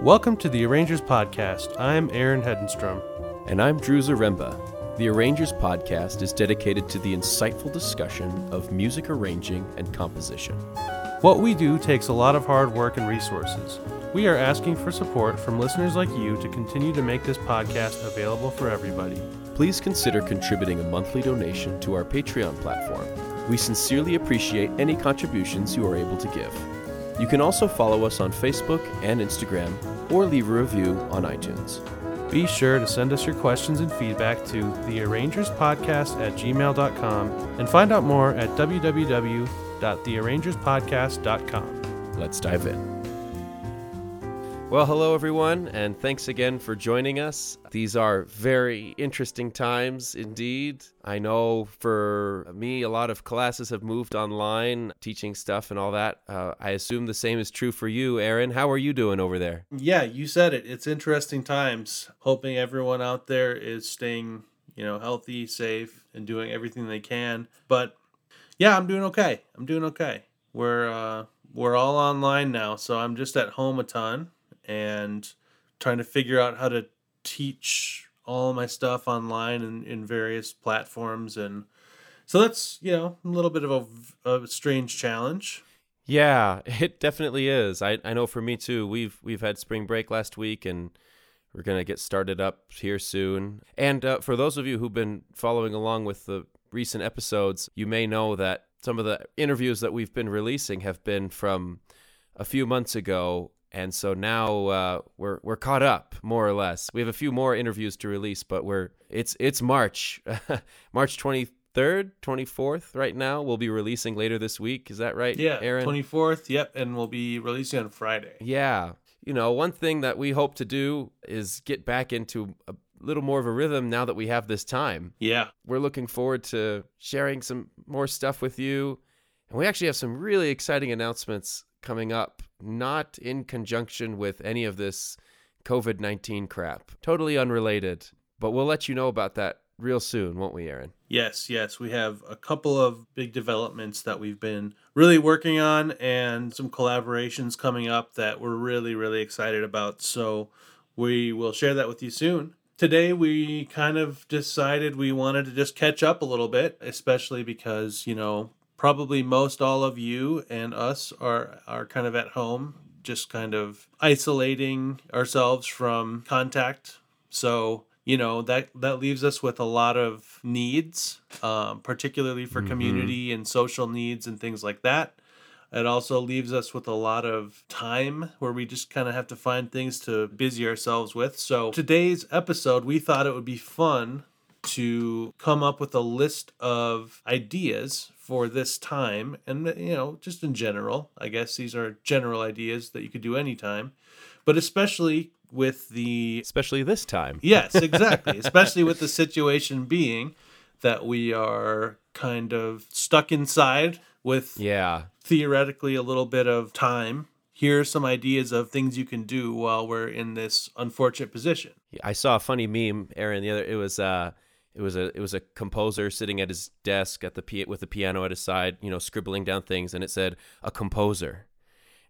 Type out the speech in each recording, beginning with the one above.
Welcome to the Arrangers Podcast. I'm Aaron Hedenstrom. And I'm Drew Zaremba. The Arrangers Podcast is dedicated to the insightful discussion of music arranging and composition. What we do takes a lot of hard work and resources. We are asking for support from listeners like you to continue to make this podcast available for everybody. Please consider contributing a monthly donation to our Patreon platform. We sincerely appreciate any contributions you are able to give. You can also follow us on Facebook and Instagram or leave a review on iTunes. Be sure to send us your questions and feedback to thearrangerspodcast at gmail.com and find out more at www.thearrangerspodcast.com. Let's dive in. Well, hello everyone, and thanks again for joining us. These are very interesting times indeed. I know for me, a lot of classes have moved online, teaching stuff and all that. Uh, I assume the same is true for you, Aaron. How are you doing over there? Yeah, you said it. It's interesting times. Hoping everyone out there is staying, you know, healthy, safe, and doing everything they can. But yeah, I'm doing okay. I'm doing okay. We're uh, we're all online now, so I'm just at home a ton and trying to figure out how to teach all my stuff online and in various platforms. And so that's you know a little bit of a, a strange challenge. Yeah it definitely is. I, I know for me too we've we've had spring break last week and we're to get started up here soon. And uh, for those of you who've been following along with the recent episodes you may know that some of the interviews that we've been releasing have been from a few months ago and so now uh, we're we're caught up more or less. We have a few more interviews to release, but we're it's it's March, March twenty third, twenty fourth. Right now, we'll be releasing later this week. Is that right? Yeah, Aaron. Twenty fourth. Yep, and we'll be releasing on Friday. Yeah, you know, one thing that we hope to do is get back into a little more of a rhythm now that we have this time. Yeah, we're looking forward to sharing some more stuff with you, and we actually have some really exciting announcements coming up, not in conjunction with any of this COVID 19 crap. Totally unrelated. But we'll let you know about that real soon, won't we, Aaron? Yes, yes. We have a couple of big developments that we've been really working on and some collaborations coming up that we're really, really excited about. So we will share that with you soon. Today, we kind of decided we wanted to just catch up a little bit, especially because, you know, probably most all of you and us are are kind of at home just kind of isolating ourselves from contact. So you know that that leaves us with a lot of needs um, particularly for mm-hmm. community and social needs and things like that. It also leaves us with a lot of time where we just kind of have to find things to busy ourselves with. So today's episode we thought it would be fun to come up with a list of ideas for this time and you know just in general i guess these are general ideas that you could do anytime but especially with the especially this time. Yes exactly. Especially with the situation being that we are kind of stuck inside with yeah. theoretically a little bit of time. Here are some ideas of things you can do while we're in this unfortunate position. I saw a funny meme aaron the other it was uh it was a it was a composer sitting at his desk at the with the piano at his side, you know, scribbling down things, and it said a composer,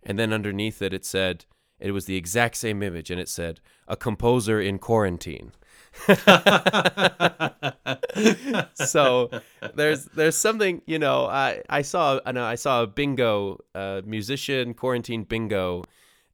and then underneath it it said it was the exact same image, and it said a composer in quarantine. so there's there's something you know I I saw I know I saw a bingo uh, musician quarantine bingo,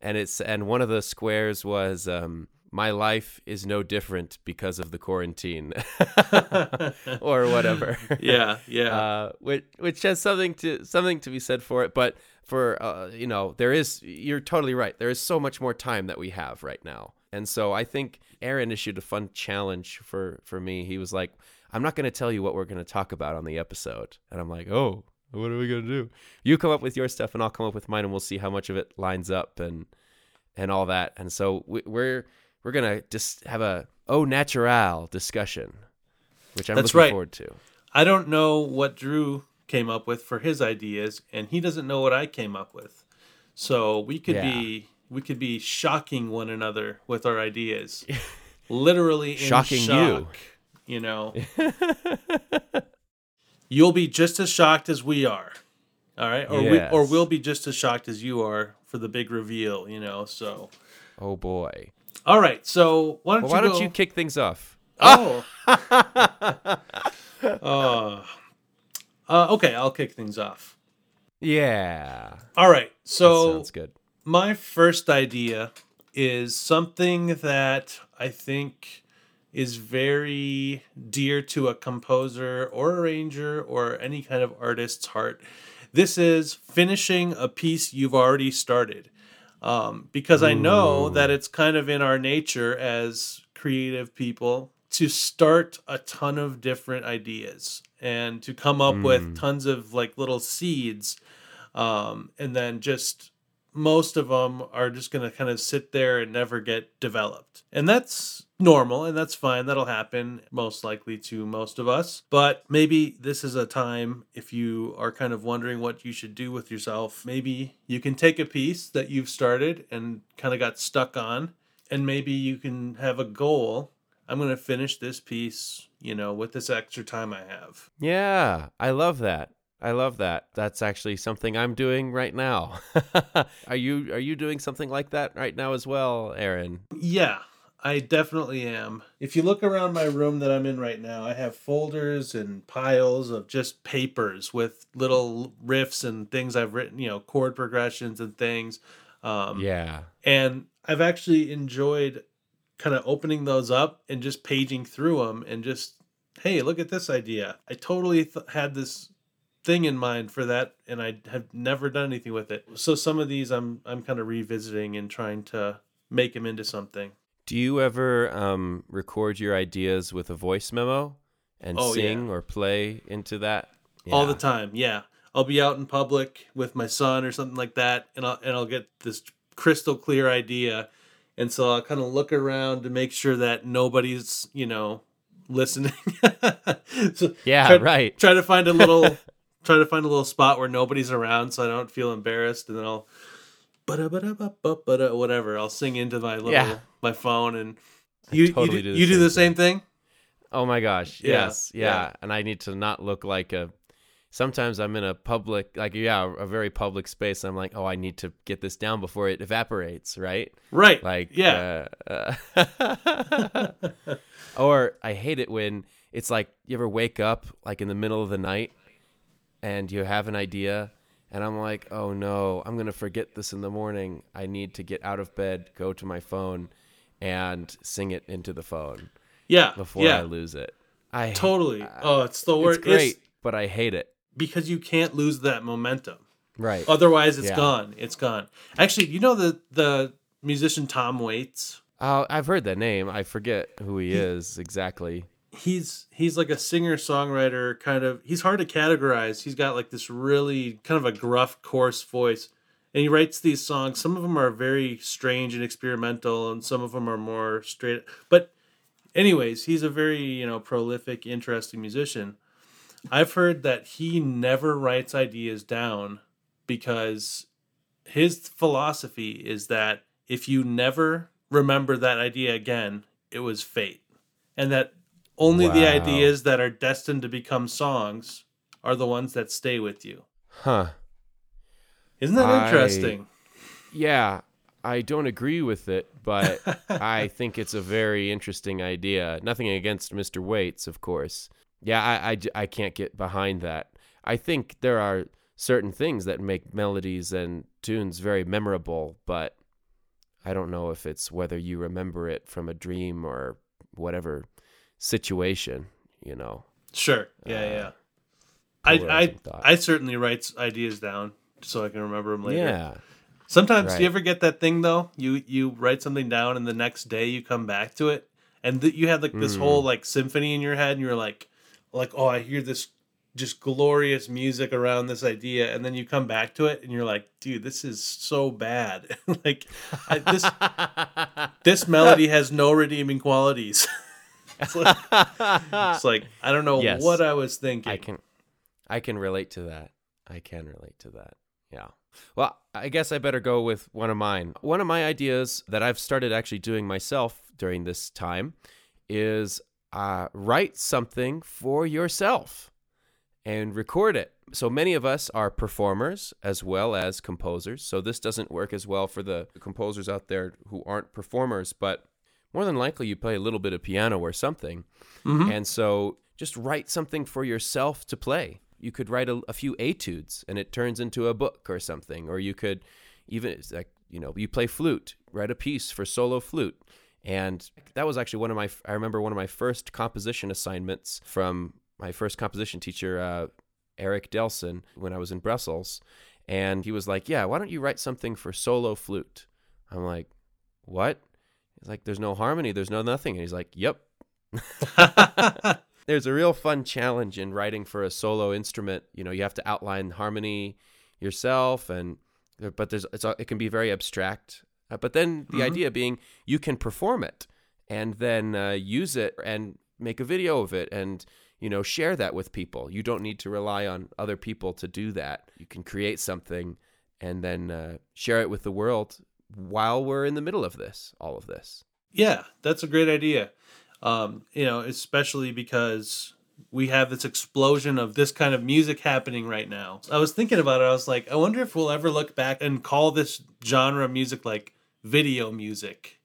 and it's and one of the squares was um, my life is no different because of the quarantine or whatever. Yeah yeah. Uh, which which has something to something to be said for it but for uh, you know there is you're totally right. There is so much more time that we have right now. And so i think aaron issued a fun challenge for for me. He was like i'm not going to tell you what we're going to talk about on the episode. And i'm like oh what are we going to do? You come up with your stuff and i'll come up with mine and we'll see how much of it lines up and and all that. And so we, we're we're gonna just have a au natural discussion, which I'm That's looking right. forward to. I don't know what Drew came up with for his ideas, and he doesn't know what I came up with. So we could yeah. be we could be shocking one another with our ideas, literally shocking shock, you. You know, you'll be just as shocked as we are. All right, or yes. we or we'll be just as shocked as you are for the big reveal, you know. So, Oh boy. All right. So why don't Well, you why don't go- you kick things off? Oh. uh, uh, okay, I'll kick things off. Yeah. All right. So That So sounds good. my first idea is something that I think is very dear to a composer or arranger or any kind of artist's heart. This is finishing a piece you've already started. Um, because I know that it's kind of in our nature as creative people to start a ton of different ideas and to come up with tons of like little seeds um, and then just most of them are just going to kind of sit there and never get developed. And that's normal and that's fine. That'll happen most likely to most of us. But maybe this is a time if you are kind of wondering what you should do with yourself, maybe you can take a piece that you've started and kind of got stuck on and maybe you can have a goal. I'm going to finish this piece, you know, with this extra time I have. Yeah, I love that. I love that. That's actually something I'm doing right now. are you are you doing something like that right now as well, Aaron? Yeah, I definitely am. If you look around my room that I'm in right now, I have folders and piles of just papers with little riffs and things I've written, you know, chord progressions and things. Um, Yeah. And I've actually enjoyed kind of opening those up and just paging through them and just, hey, look at this idea. I totally th- had this thing in mind for that and I have never done anything with it. So some of these I'm I'm kind of revisiting and trying to make them into something. Do you ever um, record your ideas with a voice memo and Oh, yeah. sing or play into that? all the time. Yeah, I'll be out in public with my son or something like that, and I'll and I'll get this crystal clear idea, and so I'll kind of look around to make sure that nobody's you know listening. so Yeah, try, right. Try to find a little, try to find a little spot where nobody's around, so I don't feel embarrassed, and then I'll. Whatever, I'll sing into my little Yeah. my phone, and you totally you, do do, the you do same the same thing. Oh my gosh. Yeah, Yes. yeah. Yeah. And I need to not look like a. Sometimes I'm in a public, like, yeah, a very public space. I'm like, oh, I need to get this down before it evaporates, right? Right. Like, yeah. uh, uh, or I hate it when it's like you ever wake up like in the middle of the night and you have an idea and I'm like, oh no, I'm gonna forget this in the morning. I need to get out of bed, go to my phone, and sing it into the phone yeah. before yeah. I lose it. I Totally. uh, oh, it's the worst. it's great, but I hate it. because you can't lose that momentum. Right. Otherwise, it's Yeah. gone. It's gone. Actually, you know the the musician Tom Waits. Oh, I've heard that name. I forget who he is exactly. He's he's like a singer songwriter. Kind of. He's hard to categorize. He's got like this really kind of a gruff, coarse voice, and he writes these songs. Some of them are very strange and experimental, and some of them are more straight. But, anyways, he's a very you know prolific, interesting musician. I've heard that he never writes ideas down because his philosophy is that if you never remember that idea again, it was fate. And that only the ideas that are destined to become songs are the ones that stay with you. Huh. Isn't that I- interesting? Yeah, I don't agree with it, but I think it's a very interesting idea. Nothing against Mr. Waits, of course. Yeah, I I can't get behind that. I think there are certain things that make melodies and tunes very memorable, but I don't know if it's whether you remember it from a dream or whatever situation, you know. Sure. Yeah, Uh, yeah. I, I thought. I certainly write ideas down so I can remember them later. Yeah. Sometimes do you ever get that thing though? You you write something down and the next day you come back to it and th- you had like this Mm. whole like symphony in your head and you're like like oh I hear this just glorious music around this idea and then you come back to it and you're like dude this is so bad like I, this this melody has no redeeming qualities it's, like, it's like I don't know Yes. what I was thinking I can I can relate to that. I can relate to that. Yeah. Well, I guess I better go with one of mine. One of my ideas that I've started actually doing myself during this time is uh, write something for yourself and record it So many of us are performers as well as composers. So this doesn't work as well for the composers out there who aren't performers, but more than likely you play a little bit of piano or something. Mhm. And so just write something for yourself to play. You could write a, a few etudes and it turns into a book or something. Or you could even, it's like, you know, you play flute, write a piece for solo flute. And that was actually one of my, I remember one of my first composition assignments from my first composition teacher, uh, Eric Delson, when I was in Brussels. And he was like, Yeah, why don't you write something for solo flute? I'm like, What? He's like, There's no harmony, there's no nothing. And he's like, Yep. There's a real fun challenge in writing for a solo instrument. You know, you have to outline harmony yourself, and but there's it's, it can be very abstract. Uh, but then the Mhm. idea being you can perform it and then uh, use it and make a video of it and you know share that with people. You don't need to rely on other people to do that. You can create something and then uh, share it with the world while we're in the middle of this, all of this. Yeah, that's a great idea. Um, you know, especially because we have this explosion of this kind of music happening right now. I was thinking about it. I was like, I wonder if we'll ever look back and call this genre of music like video music.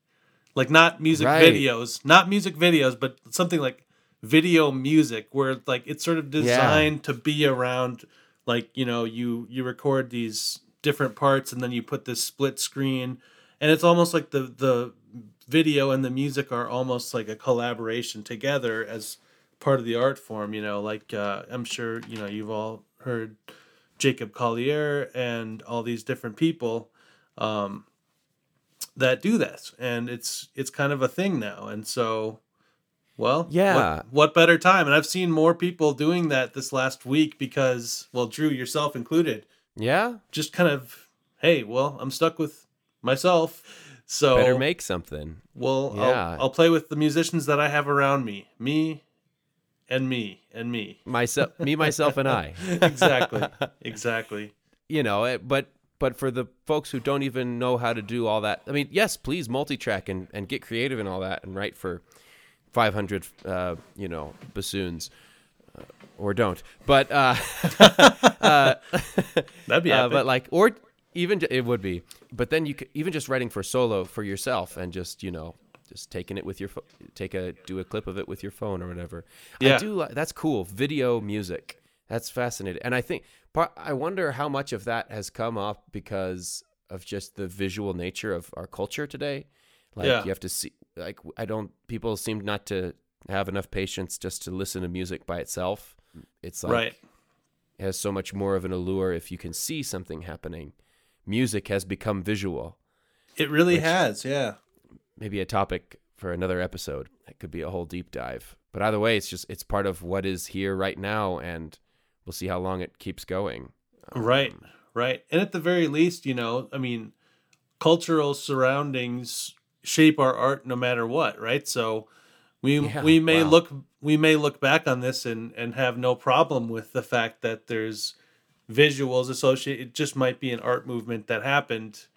Like not music Right. videos, not music videos, but something like video music where like it's sort of designed to be around like, you know, you you record these different parts and then you put this split screen and it's almost like the the video and the music are almost like a collaboration together as part of the art form you know like uh, i'm sure you know you've all heard jacob collier and all these different people um, that do this and it's it's kind of a thing now and so well Yeah. what, what better time and i've seen more people doing that this last week because well drew yourself included Yeah, just kind of hey well i'm stuck with myself so better make something. well Yeah. I'll, I'll play with the musicians that i have around me me and me and me Myself, me, myself, and I. exactly exactly you know but but for the folks who don't even know how to do all that i mean yes please multi-track and, and get creative and all that and write for 500 uh, you know bassoons uh, or don't but uh, uh, that'd be uh, epic. but like or even it would be but then you could even just writing for solo for yourself and just you know just taking it with your pho- take a do a clip of it with your phone or whatever Yeah. i do li- that's cool video music that's fascinating and i think part i wonder how much of that has come up because of just the visual nature of our culture today like Yeah. you have to see like i don't people seem not to have enough patience just to listen to music by itself it's like right it has so much more of an allure if you can see something happening. Music has become visual. it really has yeah Maybe a topic for another episode. It could be a whole deep dive. But either way, it's just it's part of what is here right now and we'll see how long it keeps going. right Um, right and at the very least you know i mean cultural surroundings shape our art no matter what right so we Yeah, we may wow. look we may look back on this and and have no problem with the fact that there's visuals associated it just might be an art movement that happened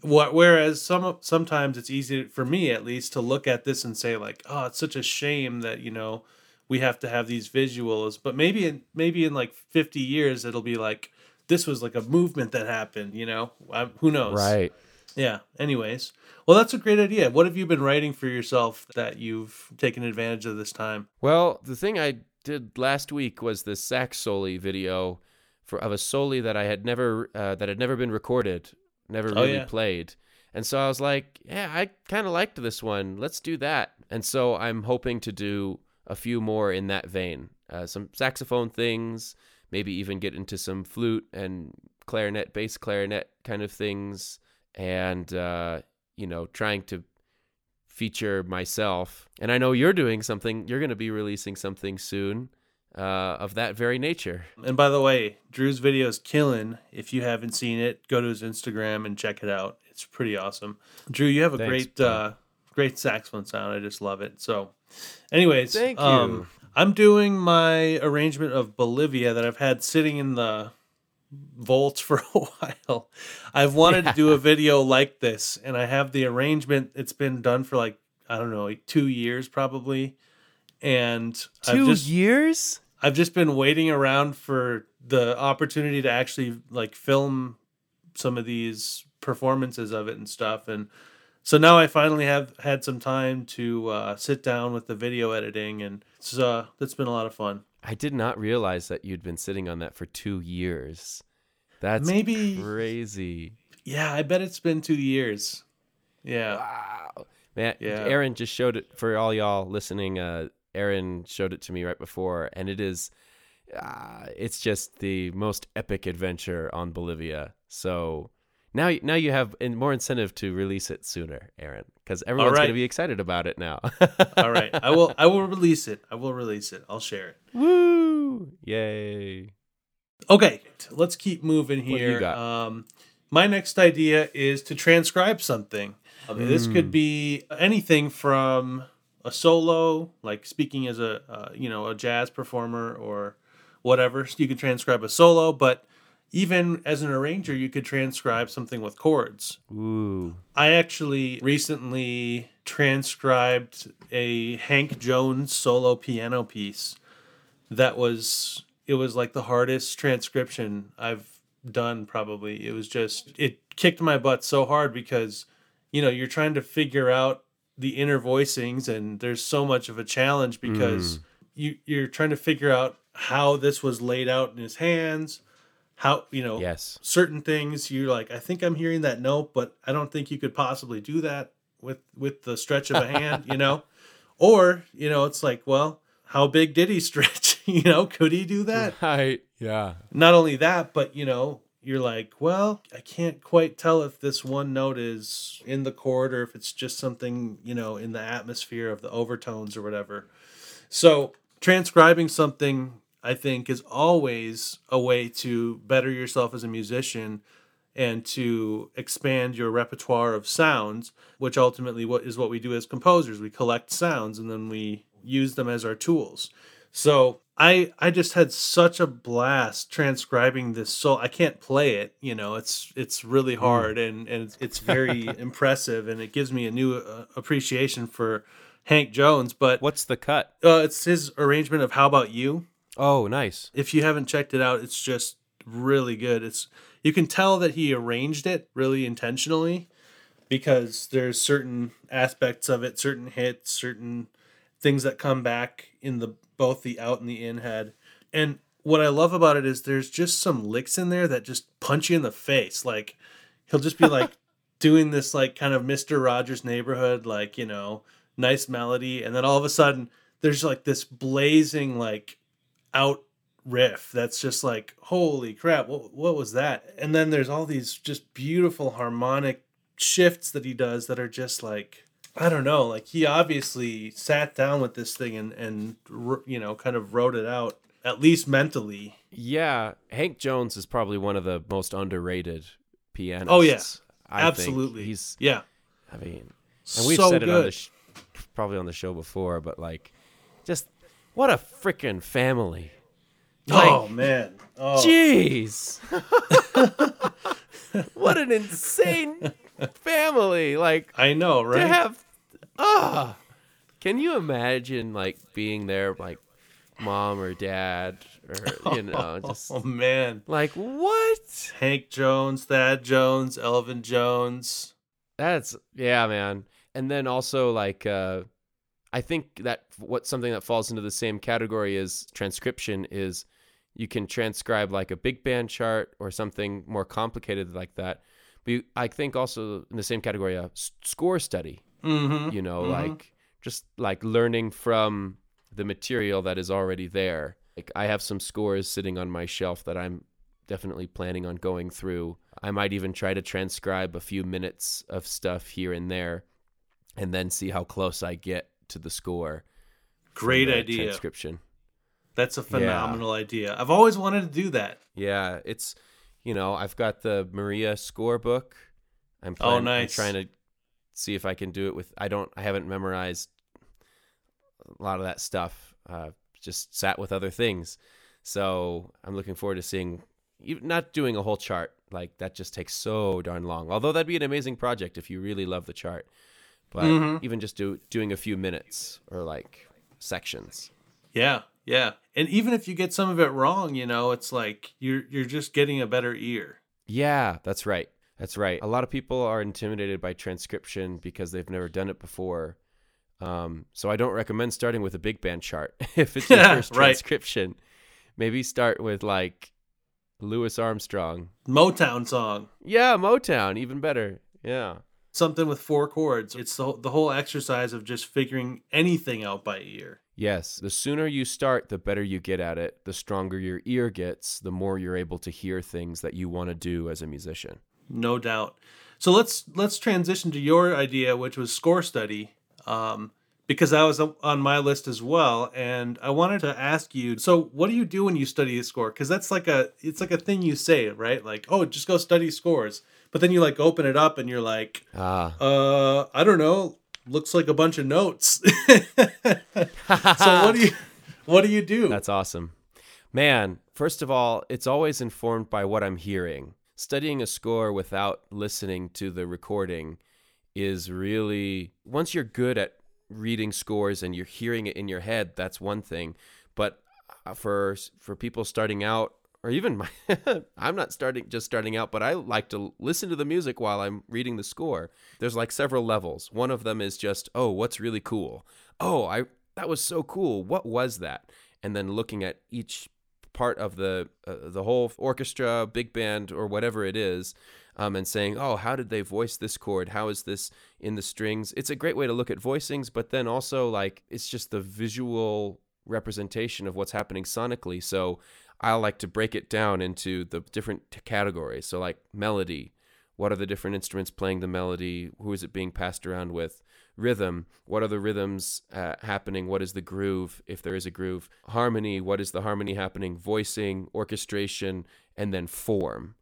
what whereas some sometimes it's easy for me at least to look at this and say like oh it's such a shame that you know we have to have these visuals but maybe in maybe in like 50 years it'll be like this was like a movement that happened you know I, who knows Right. Yeah anyways well that's a great idea what have you been writing for yourself that you've taken advantage of this time Well, the thing I did last week was this sax soli video for of a soli that I had never uh, that had never been recorded, never Oh, really yeah. played. And so I was like, yeah, I kind of liked this one. Let's do that. And so I'm hoping to do a few more in that vein. Uh, some saxophone things, maybe even get into some flute and clarinet, bass clarinet kind of things, and uh, you know, trying to feature myself. And I know you're doing something. You're going to be releasing something soon uh, of that very nature. and by the way drew's video is killing if you haven't seen it go to his instagram and check it out it's pretty awesome drew you have a Thanks, great uh great saxophone sound i just love it so anyways Thank um, you. i'm doing my arrangement of bolivia that i've had sitting in the vaults for a while. I've wanted to do a video like this and i have the arrangement. It's been done for like i don't know like two years probably. And I've Two just years? I've just been waiting around for the opportunity to actually like film some of these performances of it and stuff. And so now I finally have had some time to uh, sit down with the video editing and it's uh it's been a lot of fun. I did not realize that you'd been sitting on that for 2 years. That's Maybe- crazy. Yeah, I bet it's been 2 years. Yeah. Wow. Man, Yeah. Aaron just showed it for all y'all listening. Uh, Aaron showed it to me right before, and it is, uh, it's just the most epic adventure on Bolivia. So now, now you have more incentive to release it sooner, Aaron, because everyone's right. going to be excited about it now. All right. I will I will release it. I will release it. I'll share it. Woo! Yay! Okay, let's keep moving What you here. got? Um, my next idea is to transcribe something. I mean, This Mm. could be anything from a solo, like speaking as a uh, you know a jazz performer or whatever. You could transcribe a solo, but even as an arranger, you could transcribe something with chords. Ooh. I actually recently transcribed a Hank Jones solo piano piece that was it was like the hardest transcription I've done probably. It was just it kicked my butt so hard because you know, you're trying to figure out the inner voicings and there's so much of a challenge because mm. you you're trying to figure out how this was laid out in his hands, how, you know, Yes. certain things you're like i think i'm hearing that note but i don't think you could possibly do that with with the stretch of a hand you know or you know it's like well how big did he stretch you know could he do that Right. Yeah. not only that but you know you're like well i can't quite tell if this one note is in the chord or if it's just something you know in the atmosphere of the overtones or whatever so transcribing something I think is always a way to better yourself as a musician and to expand your repertoire of sounds, which ultimately what is what we do as composers. We collect sounds and then we use them as our tools. So I I just had such a blast transcribing this so I can't play it, you know, it's it's really hard and and it's, it's very impressive and it gives me a new uh, appreciation for Hank Jones, but What's the cut? uh, it's his arrangement of "How About You." Oh, nice. If you haven't checked it out, it's just really good. It's you can tell that he arranged it really intentionally because there's certain aspects of it, certain hits, certain things that come back in the both the out and the in head. And what I love about it is there's just some licks in there that just punch you in the face. Like he'll just be like doing this like kind of Mr. Rogers neighborhood, like, you know, nice melody, and then all of a sudden there's like this blazing like out riff that's just like holy crap what, what was that and then there's all these just beautiful harmonic shifts that he does that are just like i don't know like he obviously sat down with this thing and and you know kind of wrote it out at least mentally Yeah, Hank Jones is probably one of the most underrated pianists. Oh, yeah. I think. absolutely He's. yeah I mean, and we've so said it on the good. sh- probably on the show before, but like, just what a freaking family. oh man oh Jeez. what an insane family. Like i know right to have ah can you imagine like being there like mom or dad or you know just oh man like what? hank jones thad jones elvin jones That's yeah, man. And then also like uh I think that what something that falls into the same category as transcription is you can transcribe like a big band chart or something more complicated like that. But you, I think also in the same category a score study, mm-hmm. you know, Mhm. like just like learning from the material that is already there. Like I have some scores sitting on my shelf that I'm definitely planning on going through. I might even try to transcribe a few minutes of stuff here and there and then see how close I get to the score. great the idea Transcription. That's a phenomenal idea. I've always wanted to do that. Yeah, it's you know, I've got the Maria score book. I'm Oh, nice. I'm trying to see if I can do it with I don't I haven't memorized a lot of that stuff. Uh just sat with other things. So, I'm looking forward to seeing not doing a whole chart. Like that just takes so darn long. Although that'd be an amazing project if you really love the chart. But Mhm. even just do doing a few minutes or like sections. Yeah, Yeah. And even if you get some of it wrong, you know, it's like you're you're just getting a better ear. Yeah, that's right. That's right. A lot of people are intimidated by transcription because they've never done it before. Um, so I don't recommend starting with a big band chart if it's your first Right. transcription. Maybe start with like Louis Armstrong. Motown song. Yeah, Motown, even better. Yeah. Something with four chords. It's the, the whole exercise of just figuring anything out by ear. Yes, the sooner you start, the better you get at it. The stronger your ear gets, the more you're able to hear things that you want to do as a musician. No doubt. So let's let's transition to your idea, which was score study, um, because that was on my list as well. And I wanted to ask you. So, what do you do when you study a score? Because that's like a it's like a thing you say, right? Like, oh, just go study scores. But then you like open it up and you're like, Ah, uh, I don't know. Looks like a bunch of notes. so what do you what do you do? That's awesome. Man, first of all, it's always informed by what I'm hearing. Studying a score without listening to the recording is really, once you're good at reading scores and you're hearing it in your head, that's one thing. But uh, for for people starting out, or even my, I'm not starting just starting out, but I like to listen to the music while I'm reading the score. There's like several levels. One of them is just, oh, what's really cool? Oh, I that was so cool. What was that? And then looking at each part of the uh, the whole orchestra, big band, or whatever it is, um, and saying, "Oh, how did they voice this chord? How is this in the strings?" It's a great way to look at voicings, but then also like it's just the visual representation of what's happening sonically. So I like to break it down into the different t- categories. So like melody, what are the different instruments playing the melody? Who is it being passed around with? Rhythm, what are the rhythms uh, happening? What is the groove, if there is a groove? Harmony, what is the harmony happening? Voicing, orchestration, and then form.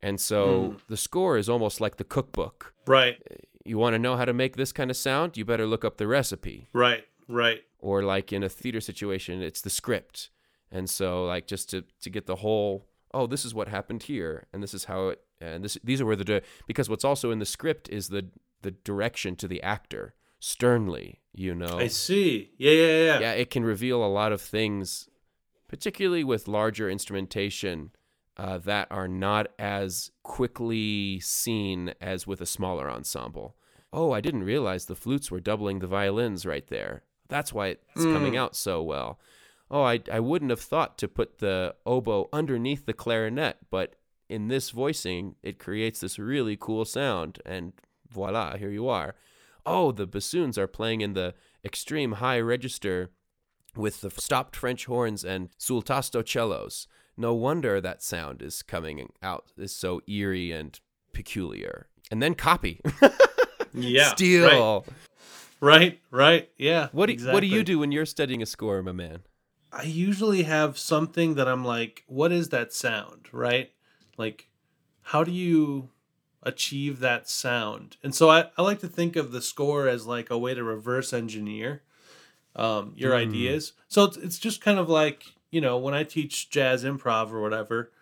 And so the score is almost like the cookbook. right, You want to know how to make this kind of sound? You better look up the recipe. right, right. Or like in a theater situation, it's the script. And so like just to to get the whole oh this is what happened here and this is how it and this these are where the di- because what's also in the script is the the direction to the actor sternly, you know. I see. Yeah, yeah, yeah. yeah, it can reveal a lot of things, particularly with larger instrumentation uh, that are not as quickly seen as with a smaller ensemble. Oh, I didn't realize the flutes were doubling the violins right there. That's why it's coming out so well. Oh, I, I wouldn't have thought to put the oboe underneath the clarinet, but in this voicing, it creates this really cool sound, and voila, here you are. Oh, the bassoons are playing in the extreme high register with the stopped French horns and sul tasto cellos. No wonder that sound is coming out is so eerie and peculiar. And then copy, Yeah. Steal. right, right. Yeah. What do what do you do when you're studying a score, my man? I usually have something that I'm like, what is that sound, right? Like, how do you achieve that sound? And so I, I like to think of the score as like a way to reverse engineer um, your Mm. ideas. So it's, it's just kind of like, you know, when I teach jazz improv or whatever,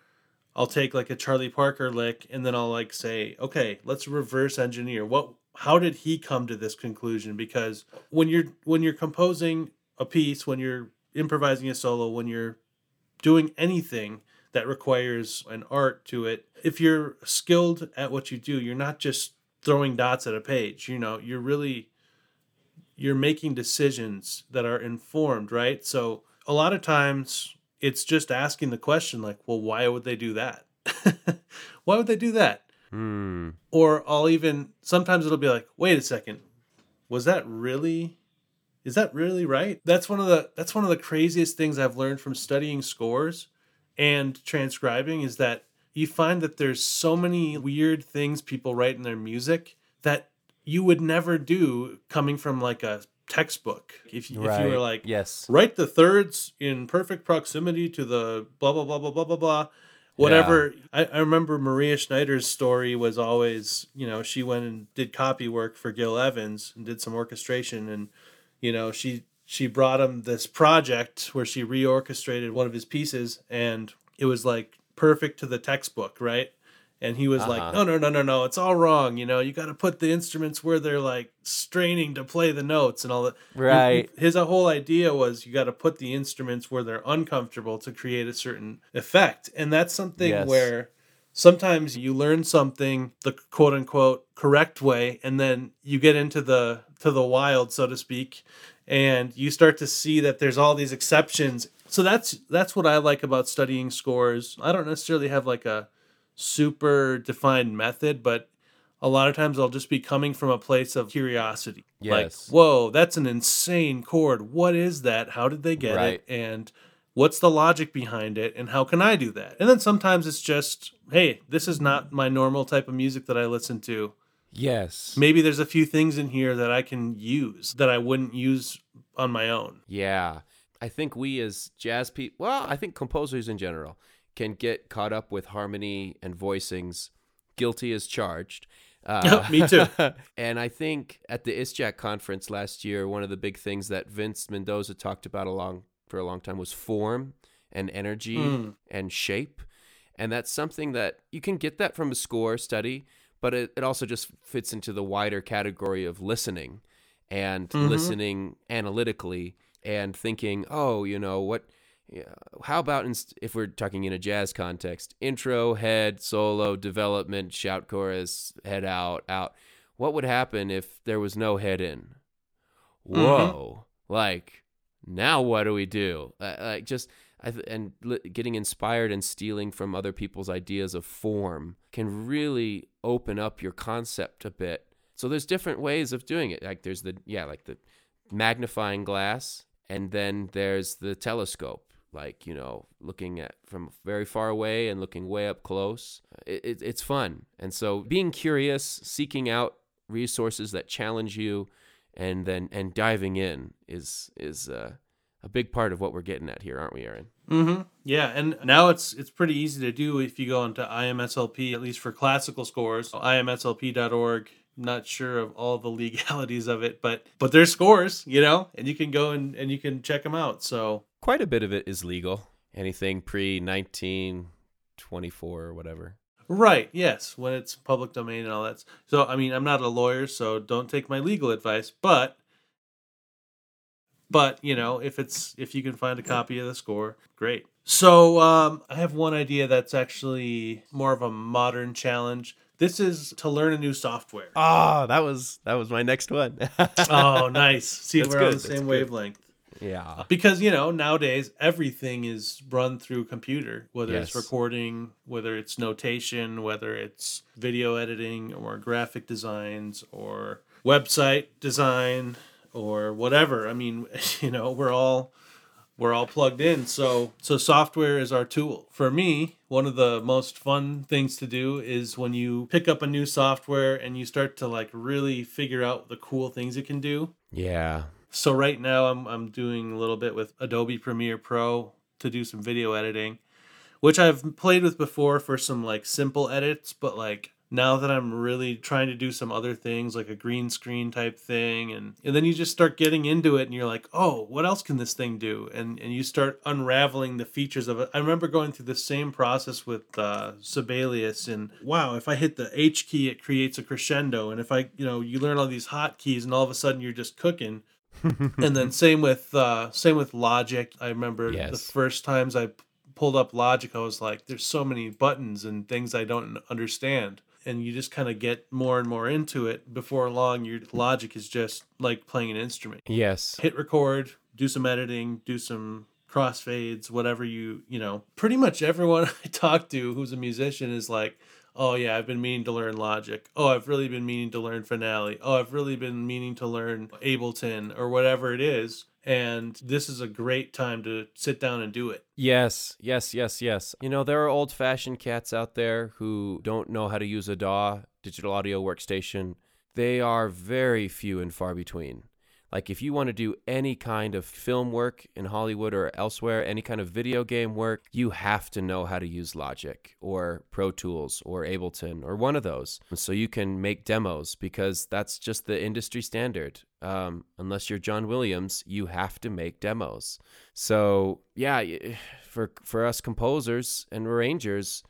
I'll take like a Charlie Parker lick and then I'll like say, okay, let's reverse engineer. What how did he come to this conclusion? Because when you're when you're composing a piece, when you're improvising a solo, when you're doing anything that requires an art to it, if you're skilled at what you do, you're not just throwing dots at a page. You know, you're really you're making decisions that are informed, right? So a lot of times it's just asking the question like, well, why would they do that? why would they do that? Hmm. Or I'll even sometimes it'll be like, wait a second, was that really is that really right? That's one of the that's one of the craziest things I've learned from studying scores and transcribing is that you find that there's so many weird things people write in their music that you would never do coming from like a textbook. If, you if you were like, yes, write the thirds in perfect proximity to the blah blah blah blah blah blah blah. Whatever. I, I remember maria schneider's story was always you know she went and did copy work for gil evans and did some orchestration and you know she she brought him this project where she reorchestrated one of his pieces and it was like perfect to the textbook right and he was like, Uh-huh. "No, no, no, no, no, it's all wrong. You know, you got to put the instruments where they're like straining to play the notes and all that." Right. His whole idea was you got to put the instruments where they're uncomfortable to create a certain effect, and that's something Yes. where sometimes you learn something the quote unquote correct way, and then you get into the to the wild, so to speak, and you start to see that there's all these exceptions. So that's that's what I like about studying scores. I don't necessarily have like a super defined method, but a lot of times I'll just be coming from a place of curiosity. Yes. Like, whoa, that's an insane chord. What is that? How did they get Right. it? And what's the logic behind it? And how can I do that? And then sometimes it's just, hey, this is not my normal type of music that I listen to. Yes. Maybe there's a few things in here that I can use that I wouldn't use on my own. Yeah. I think we as jazz people, well, I think composers in general can get caught up with harmony and voicings, guilty as charged. Uh, Me too. and I think at the ISJAC conference last year, one of the big things that Vince Mendoza talked about a long, for a long time was form and energy Mm. and shape. And that's something that you can get that from a score study, but it, it also just fits into the wider category of listening and Mhm. listening analytically and thinking, oh, you know, what, how about inst- if we're talking in a jazz context, intro, head, solo, development, shout chorus, head out, out. What would happen if there was no head in? Whoa. Like, now what do we do? Uh, like, just, and getting inspired and stealing from other people's ideas of form can really open up your concept a bit. So there's different ways of doing it. Like there's the yeah, like the magnifying glass, and then there's the telescope. Like you know, looking at from very far away and looking way up close. It, it, it's fun, and so being curious, seeking out resources that challenge you, and then and diving in is is uh, a big part of what we're getting at here, aren't we, Aaron? Mm-hmm. Yeah, and now it's it's pretty easy to do if you go into IMSLP, at least for classical scores. IMSLP.org. Not sure of all the legalities of it, but but there's scores, you know, and you can go and, and you can check them out. So Quite a bit of it is legal. Anything pre nineteen twenty four or whatever. right, yes, when it's public domain and all that. So I mean, I'm not a lawyer, so don't take my legal advice, but but you know, if it's if you can find a copy of the score, great. So um, I have one idea that's actually more of a modern challenge. This is to learn a new software. Oh, that was that was my next one. oh, nice. See, That's we're on good, the that's same wavelength. yeah. Because, you know, nowadays everything is run through a computer, whether it's recording, whether it's notation, whether it's video editing or graphic designs or website design or whatever. I mean, you know, we're all we're all plugged in. So so software is our tool. For me, one of the most fun things to do is when you pick up a new software and you start to like really figure out the cool things it can do. Yeah. So right now I'm I'm doing a little bit with Adobe Premiere Pro to do some video editing, which I've played with before for some like simple edits, but like now that I'm really trying to do some other things like a green screen type thing and and then you just start getting into it and you're like, "Oh, what else can this thing do?" and and you start unraveling the features of it. I remember going through the same process with uh Sibelius and wow, if I hit the H key it creates a crescendo and if I, you know, you learn all these hot keys and all of a sudden you're just cooking and then same with uh same with logic i remember the first times I pulled up logic i was like there's so many buttons and things i don't understand and you just kind of get more and more into it before long your logic is just like playing an instrument. Yes. hit record do some editing do some crossfades whatever you you know. Pretty much everyone i talk to who's a musician is like oh yeah i've been meaning to learn logic. Oh i've really been meaning to learn finale. Oh i've really been meaning to learn ableton or whatever it is and this is a great time to sit down and do it Yes, yes, yes, yes. You know, there are old fashioned cats out there who don't know how to use a DAW, digital audio workstation. They are very few and far between. Like, if you want to do any kind of film work in Hollywood or elsewhere, any kind of video game work, you have to know how to use Logic or Pro Tools or Ableton or one of those. So you can make demos because that's just the industry standard. Um, unless you're John Williams, you have to make demos. So yeah, for for us composers and arrangers,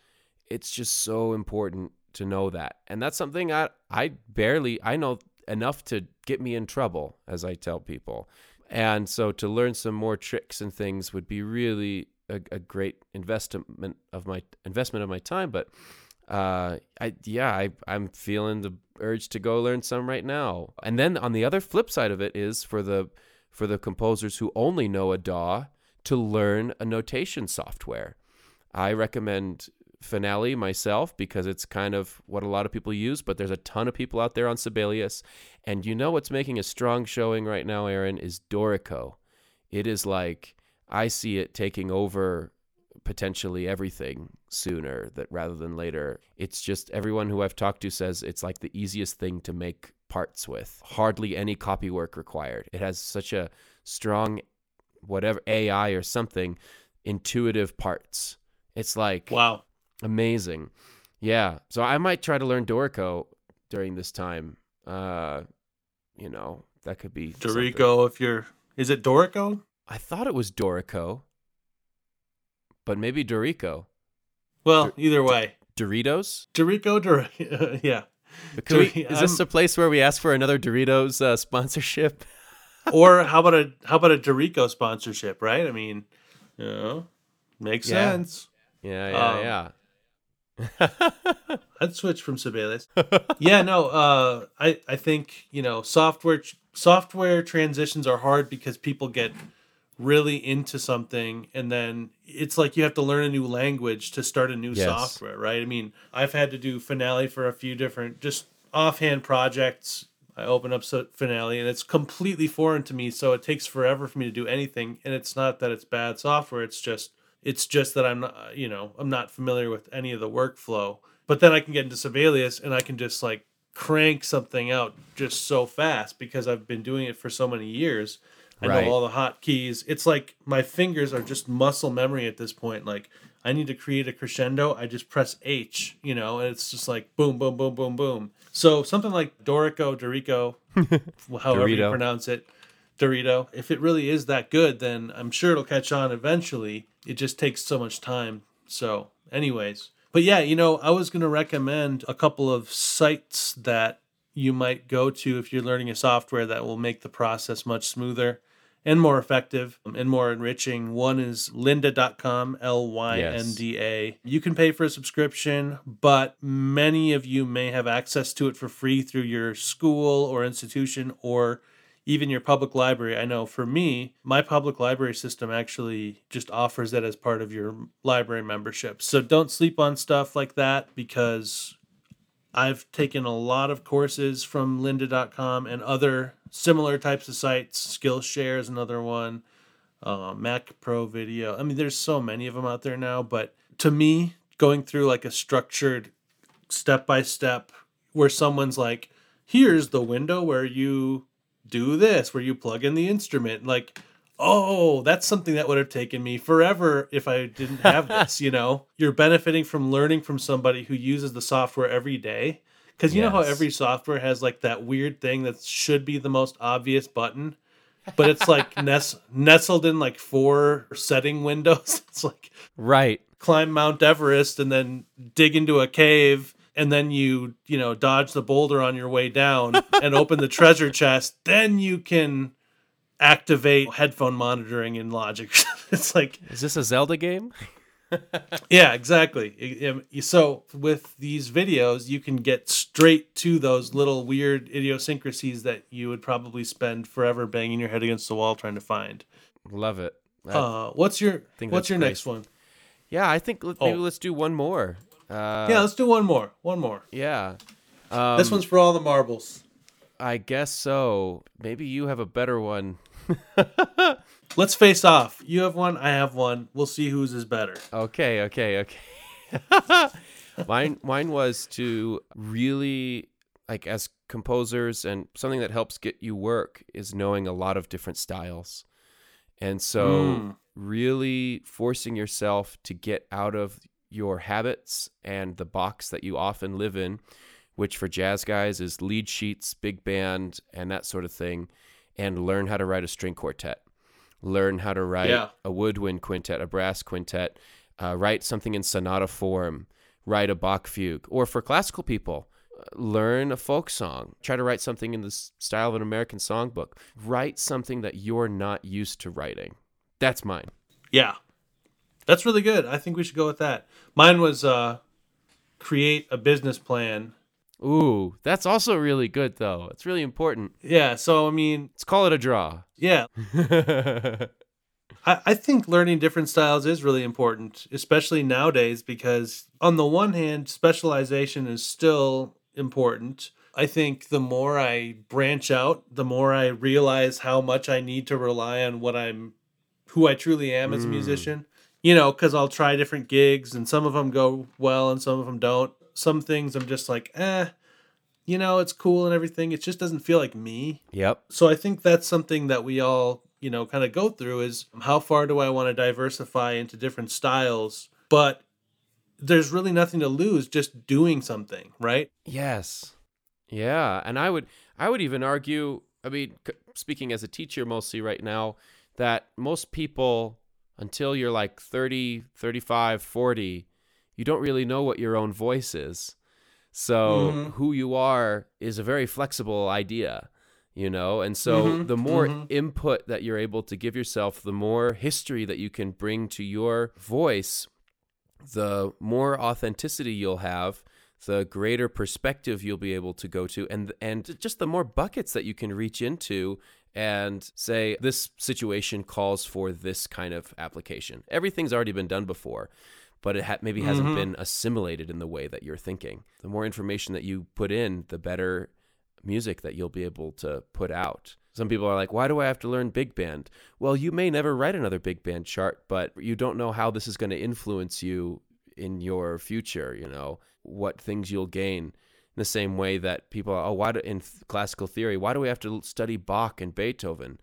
it's just so important to know that. And that's something I I barely I know enough to get me in trouble as I tell people. And so to learn some more tricks and things would be really a, a great investment of my investment of my time, but uh, I yeah, I I'm feeling the urge to go learn some right now. And then on the other flip side of it is for the for the composers who only know a DAW to learn a notation software. I recommend Finale myself because it's kind of what a lot of people use, but there's a ton of people out there on Sibelius. And you know what's making a strong showing right now, Aaron, is Dorico. It is like I see it taking over potentially everything sooner that rather than later. It's just everyone who I've talked to says it's like the easiest thing to make parts with. Hardly any copy work required. It has such a strong whatever AI or something intuitive parts. It's like wow Amazing. Yeah. So I might try to learn Dorico during this time. Uh, you know, that could be Dorico something. if you're is it Dorico? I thought it was Dorico. But maybe Dorico. Well, Dor- either way. Doritos? Dorico Dor- yeah. Can we, is this I'm- a place where we ask for another Doritos uh, sponsorship? or how about a how about a Dorico sponsorship, right? I mean, you know, makes Yeah. sense. Yeah, yeah, Um, yeah. I'd switch from Sibelius. yeah, no, uh, I I think you know software software transitions are hard because people get really into something and then it's like you have to learn a new language to start a new Yes. software, right? I mean, I've had to do Finale for a few different just offhand projects. I open up so- Finale and it's completely foreign to me, so it takes forever for me to do anything. And it's not that it's bad software; it's just it's just that I'm not, you know, I'm not familiar with any of the workflow. But then I can get into Sibelius and I can just like crank something out just so fast because I've been doing it for so many years. I Right. know all the hotkeys. It's like my fingers are just muscle memory at this point. Like I need to create a crescendo, I just press H, you know, and it's just like boom, boom, boom, boom, boom. So something like Dorico, Dorico, however you pronounce it, Dorito. If it really is that good, then I'm sure it'll catch on eventually. It just takes so much time. So, anyways, but yeah, you know, I was going to recommend a couple of sites that you might go to if you're learning a software that will make the process much smoother and more effective and more enriching. One is lynda.com, L Y N D A. You can pay for a subscription, but many of you may have access to it for free through your school or institution or even your public library. I know for me, my public library system actually just offers that as part of your library membership. So don't sleep on stuff like that because I've taken a lot of courses from lynda.com and other similar types of sites. Skillshare is another one. Uh, Mac Pro Video. I mean, there's so many of them out there now. But to me, going through like a structured step by step, where someone's like, "Here's the window where you do this, where you plug in the instrument," like. Oh, that's something that would have taken me forever if I didn't have this, you know? You're benefiting from learning from somebody who uses the software every day. Because you know how every software has like that weird thing that should be the most obvious button, but it's like nest- nestled in like four setting windows. It's like Right. climb Mount Everest and then dig into a cave and then you, you know, dodge the boulder on your way down and open the treasure chest. Then you can activate headphone monitoring in Logic. it's like Is this a Zelda game? yeah, exactly. I- I- So with these videos, you can get straight to those little weird idiosyncrasies that you would probably spend forever banging your head against the wall trying to find. Love it. Uh, what's your What's your great. next one? yeah, I think let, maybe oh. let's do one more. Uh, yeah, let's do one more. One more. yeah. Um, this one's for all the marbles. I guess so. Maybe you have a better one. Let's face off. You have one. I have one. We'll see whose is better. Okay, okay, okay. mine mine was to really like as composers and something that helps get you work is knowing a lot of different styles. And so Mm. really forcing yourself to get out of your habits and the box that you often live in, which for jazz guys is lead sheets, big band, and that sort of thing, and learn how to write a string quartet. Learn how to write Yeah. a woodwind quintet, a brass quintet, uh, write something in sonata form, write a Bach fugue. Or for classical people, learn a folk song. Try to write something in the style of an American songbook. Write something that you're not used to writing. That's mine. Yeah. That's really good. I think we should go with that. Mine was uh create a business plan. Ooh, that's also really good though. It's really important. Yeah, so I mean, Let's call it a draw. yeah, I, I think learning different styles is really important, especially nowadays, because on the one hand, specialization is still important. I think the more I branch out, the more I realize how much I need to rely on what I'm, who I truly am as a Mm. musician. You know, because I'll try different gigs and some of them go well and some of them don't. Some things I'm just like, eh, you know, it's cool and everything. It just doesn't feel like me yep. so i think that's something that we all you know kind of go through is how far do i want to diversify into different styles but there's really nothing to lose just doing something right Yes. Yeah, and I would I would even argue, I mean, speaking as a teacher mostly right now, that most people until you're like 30, 35, 40, you don't really know what your own voice is. So, Mhm. who you are is a very flexible idea, you know? And so, Mhm, the more mhm. input that you're able to give yourself, the more history that you can bring to your voice, the more authenticity you'll have, the greater perspective you'll be able to go to, and and just the more buckets that you can reach into and say this situation calls for this kind of application. Everything's already been done before, but it ha- maybe hasn't Mhm. been assimilated in the way that you're thinking. The more information that you put in, the better music that you'll be able to put out. Some people are like, why do I have to learn big band? Well, you may never write another big band chart, but you don't know how this is going to influence you in your future, you know, what things you'll gain. In the same way that people are, oh, why do, in classical theory, why do we have to study Bach and Beethoven?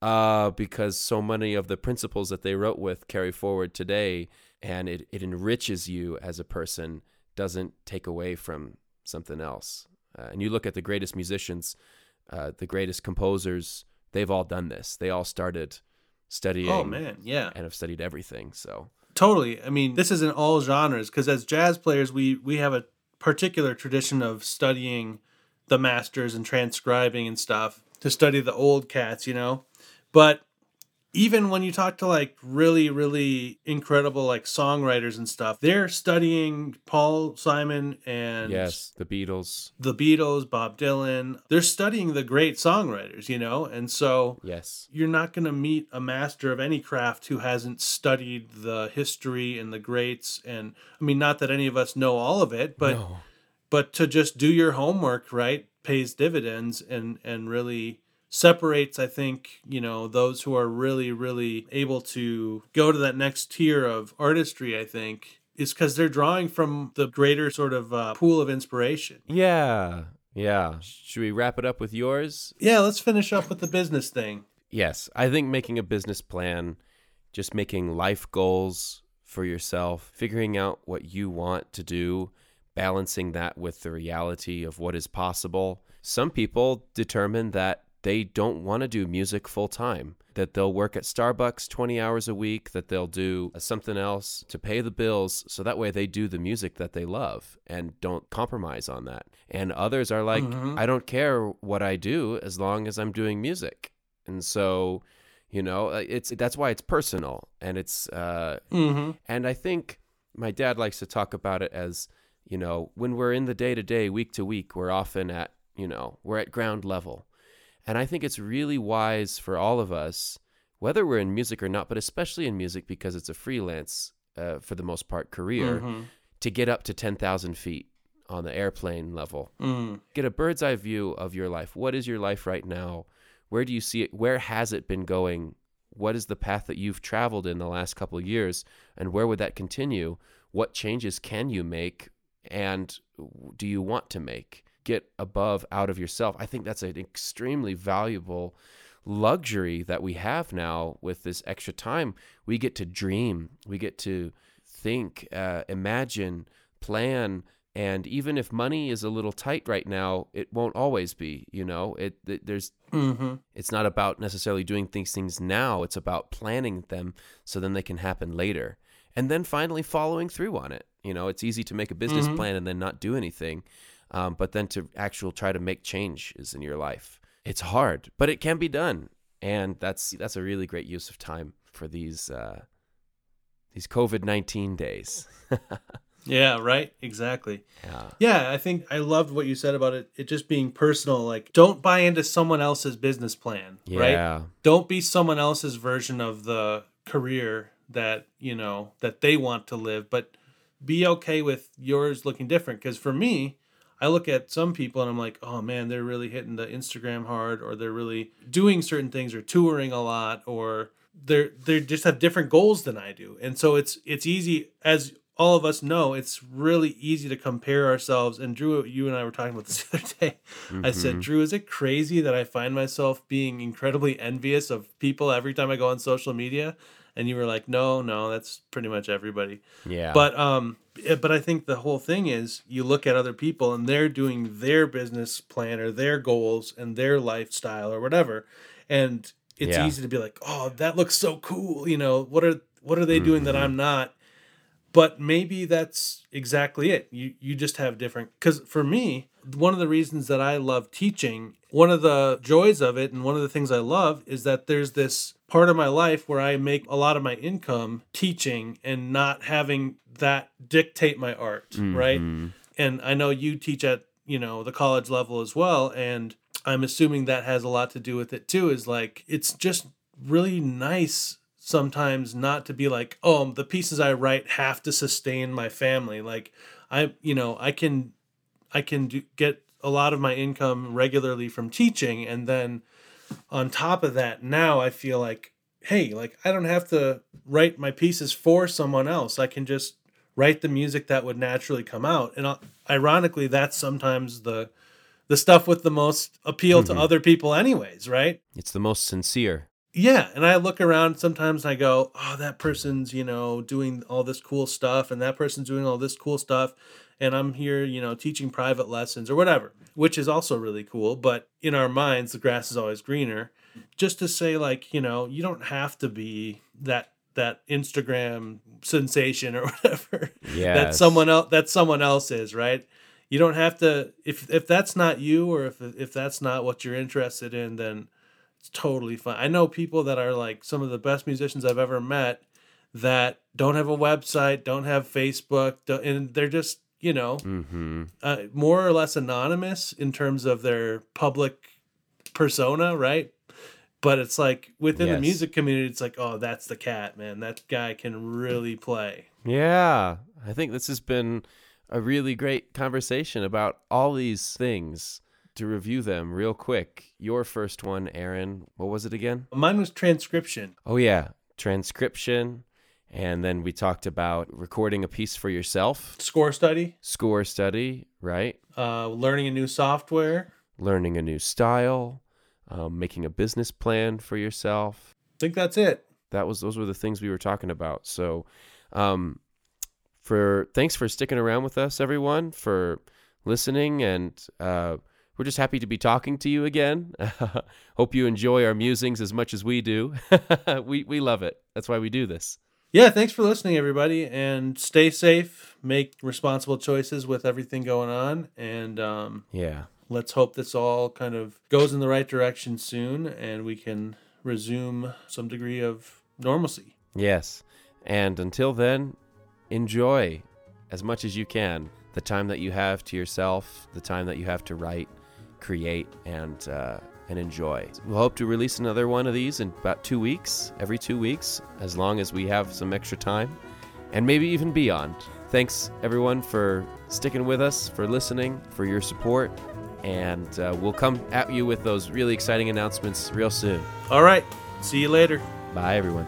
Uh, because so many of the principles that they wrote with carry forward today, and it, it enriches you as a person, doesn't take away from something else. Uh, and you look at the greatest musicians, uh, the greatest composers, they've all done this. They all started studying oh man yeah and have studied everything. So, totally i mean this is in all genres because as jazz players we we have a particular tradition of studying the masters and transcribing and stuff to study the old cats you know? But even when you talk to like really really incredible like songwriters and stuff they're studying paul simon and yes, the Beatles. the beatles bob dylan they're studying the great songwriters you know and so Yes. you're not going to meet a master of any craft who hasn't studied the history and the greats and i mean not that any of us know all of it but no. but to just do your homework right pays dividends and and really separates i think you know those who are really really able to go to that next tier of artistry i think is because they're drawing from the greater sort of uh, pool of inspiration Yeah. Yeah. Should we wrap it up with yours? yeah let's finish up with the business thing Yes. I think making a business plan, just making life goals for yourself, figuring out what you want to do, balancing that with the reality of what is possible. Some people determine that they don't want to do music full time, that they'll work at Starbucks 20 hours a week, that they'll do something else to pay the bills. So that way they do the music that they love and don't compromise on that. And others are like, Mhm. I don't care what I do as long as I'm doing music. And so, you know, uh, it's that's why it's personal and it's uh mm-hmm and I think my dad likes to talk about it as, you know, when we're in the day to day, week to week, we're often at, you know, we're at ground level. And I think it's really wise for all of us, whether we're in music or not, but especially in music because it's a freelance, uh, for the most part, career, Mhm. to get up to 10,000 feet on the airplane level. Mm. Get a bird's eye view of your life. What is your life right now? Where do you see it? Where has it been going? What is the path that you've traveled in the last couple of years? And where would that continue? What changes can you make? And do you want to make? Get above, out of yourself. I think that's an extremely valuable luxury that we have now with this extra time. We get to dream, we get to think, uh, imagine, plan. And even if money is a little tight right now, it won't always be. You know, it, it there's Mm-hmm. it's not about necessarily doing these things now. It's about planning them so then they can happen later. And then finally following through on it. You know, it's easy to make a business Mhm. plan and then not do anything, um, but then to actual try to make changes in your life, it's hard, but it can be done, and that's that's a really great use of time for these uh, these COVID nineteen days. Yeah, right? Exactly. yeah. Yeah, I think I loved what you said about it it just being personal. Like don't buy into someone else's business plan, right? Yeah. Don't be someone else's version of the career that, you know, that they want to live, but be okay with yours looking different cuz for me, I look at some people and I'm like, "Oh man, they're really hitting the Instagram hard or they're really doing certain things or touring a lot or they're they just have different goals than I do." And so it's it's easy as all of us know it's really easy to compare ourselves and drew you and i were talking about this the other day i said Mhm. drew is it crazy that i find myself being incredibly envious of people every time i go on social media and you were like no no that's pretty much everybody yeah. but um eh, but i think the whole thing is you look at other people and they're doing their business plan or their goals and their lifestyle or whatever and it's Yeah. easy to be like oh that looks so cool you know what are what are they doing that Mhm. i'm not but maybe that's exactly it you you just have different because for me one of the reasons that i love teaching one of the joys of it and one of the things i love is that there's this part of my life where i make a lot of my income teaching and not having that dictate my art right Mhm. and I know you teach at you know the college level as well, and I'm assuming that has a lot to do with it too. Is like it's just really nice sometimes not to be like, oh, the pieces I write have to sustain my family. Like I, you know, I can, I can do, get a lot of my income regularly from teaching, and then on top of that, now I feel like, hey, like I don't have to write my pieces for someone else. I can just write the music that would naturally come out. And uh, ironically, that's sometimes the the stuff with the most appeal Mhm. to other people anyways, right? It's the most sincere. Yeah, and I look around sometimes and I go, "Oh, that person's, you know, doing all this cool stuff and that person's doing all this cool stuff and I'm here, you know, teaching private lessons or whatever." Which is also really cool, but in our minds the grass is always greener. Just to say like, you know, you don't have to be that that Instagram sensation or whatever Yeah. that someone else that someone else is, right? You don't have to if if that's not you or if if that's not what you're interested in, then totally fine. I know people that are like some of the best musicians I've ever met that don't have a website, don't have Facebook, don't, and they're just you know Mm-hmm. uh, more or less anonymous in terms of their public persona, right? But it's like within the music community, it's like, oh, that's the cat, man. That guy can really play. Yeah, I think this has been a really great conversation about all these things. To review them real quick, your first one, Aaron, what was it again? Mine was transcription. Oh, yeah, transcription. And then we talked about recording a piece for yourself, score study, score study, right? uh, learning a new software. Learning a new style, um, making a business plan for yourself. I think that's it. that was those were the things we were talking about. So, um, for thanks for sticking around with us, everyone, for listening, and uh, we're just happy to be talking to you again. Hope you enjoy our musings as much as we do. we we love it. That's why we do this. Yeah, thanks for listening, everybody, and stay safe. Make responsible choices with everything going on, and um, Yeah, let's hope this all kind of goes in the right direction soon, and we can resume some degree of normalcy. yes. And until then, enjoy as much as you can the time that you have to yourself, the time that you have to write, create, and uh, and enjoy. We'll hope to release another one of these in about two weeks, every two weeks, as long as we have some extra time, and maybe even beyond. Thanks everyone for sticking with us, for listening, for your support, and uh, we'll come at you with those really exciting announcements real soon. All right, see you later. Bye, everyone.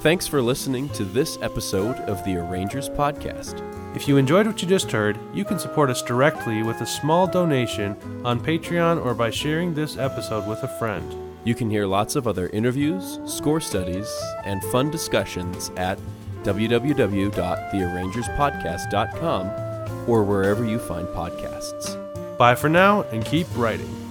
Thanks for listening to this episode of the Arrangers Podcast. If you enjoyed what you just heard, you can support us directly with a small donation on Patreon or by sharing this episode with a friend. You can hear lots of other interviews, score studies, and fun discussions at www.thearrangerspodcast.com or wherever you find podcasts. Bye for now and keep writing.